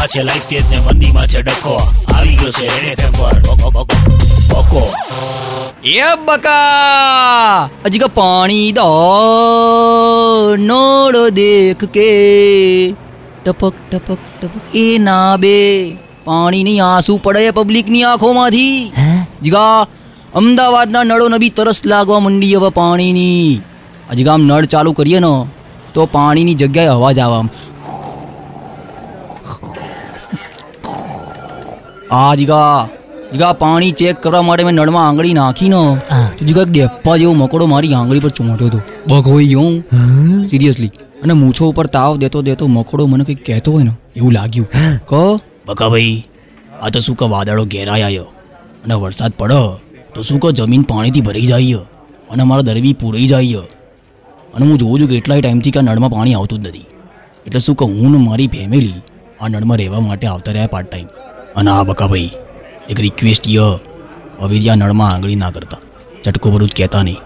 તેજીમાં છે લાઈફ તેજ ને મંદીમાં છે ડખો. આવી ગયો છે રેડ એફએમ પર. બકો એ બકા! હજી કા પાણી દો નોડો દેખ કે. ટપક ટપક ટપક. એ ના બે. પાણીની આંસુ પડે પબ્લિકની આંખોમાંથી. જીગા અમદાવાદના નળોને બી તરસ લાગવા મંડી હવે પાણીની. હજી આમ નળ ચાલુ કરીએ ને તો પાણીની જગ્યાએ અવાજ આવે આ જીગા જીગા પાણી ચેક કરવા માટે મેં નળમાં આંગળી નાખી ને તો જીગા ડેપ્પા જેવો મકોડો મારી આંગળી પર ચોંટ્યો હતો. બગોઈ ગયો હું. સિરિયસલી અને મૂછો ઉપર તાવ દેતો દેતો મકોડો મને કંઈક કહેતો હોય ને એવું લાગ્યું. કહો. બકા ભાઈ આ તો શું કે વાદળો ઘેરાયા અને વરસાદ પડે તો શું કે જમીન પાણીથી ભરાઈ જાય. અને મારા દરવી પૂરાઈ જાય. અને હું જોઉં છું કે એટલાય ટાઈમથી કે નળમાં પાણી આવતું જ નથી. એટલે શું કે હું ને મારી ફેમિલી આ નળમાં રહેવા માટે આવતા રહ્યા પાર્ટ ટાઈમ અને આ બકા ભાઈ એક રિક્વેસ્ટ ય હવે જ્યાં નળમાં આંગળી ના કરતા. ચટકો ભરું જ કહેતા નહીં.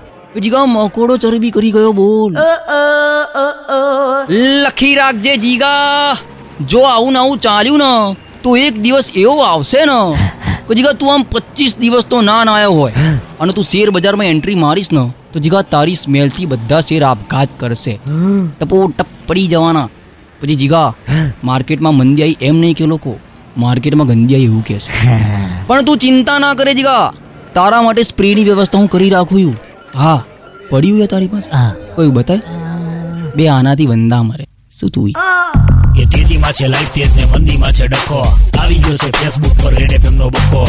જીગા મકોડો ચરબી કરી ગયો બોલ. લખી રાખજે જીગા. જો આવું ને આવું ચાલ્યું ને તો એક દિવસ એવો આવશે ને કે જીગા તું આમ પચીસ દિવસ તો ના આવ્યો હોય. અને તું શેર બજારમાં એન્ટ્રી મારીશ ને તો જીગા તારી સ્મેલથી બધા શેર આપઘાત કરશે. ટપો ટપ પડી જવાના. પછી જીગા માર્કેટમાં મંદી આવી એમ નહીં કે લોકો. માર્કેટમાં ગંદી આવી એવું કહેશે પણ તું ચિંતા ના કરે જીગા. તારા માટે સ્પ્રેની વ્યવસ્થા હું કરી રાખું છું. હા પડ્યું છે તારી પાસે? કોઈ બતાય? બે આનાથી વંદા મરે. શું તું એ તેજીમાં છે લાઈફ તેજ ને મંદીમાં છે ડખો આવી ગયો છે ફેસબુક પર રેડ એફએમ નો બક્કો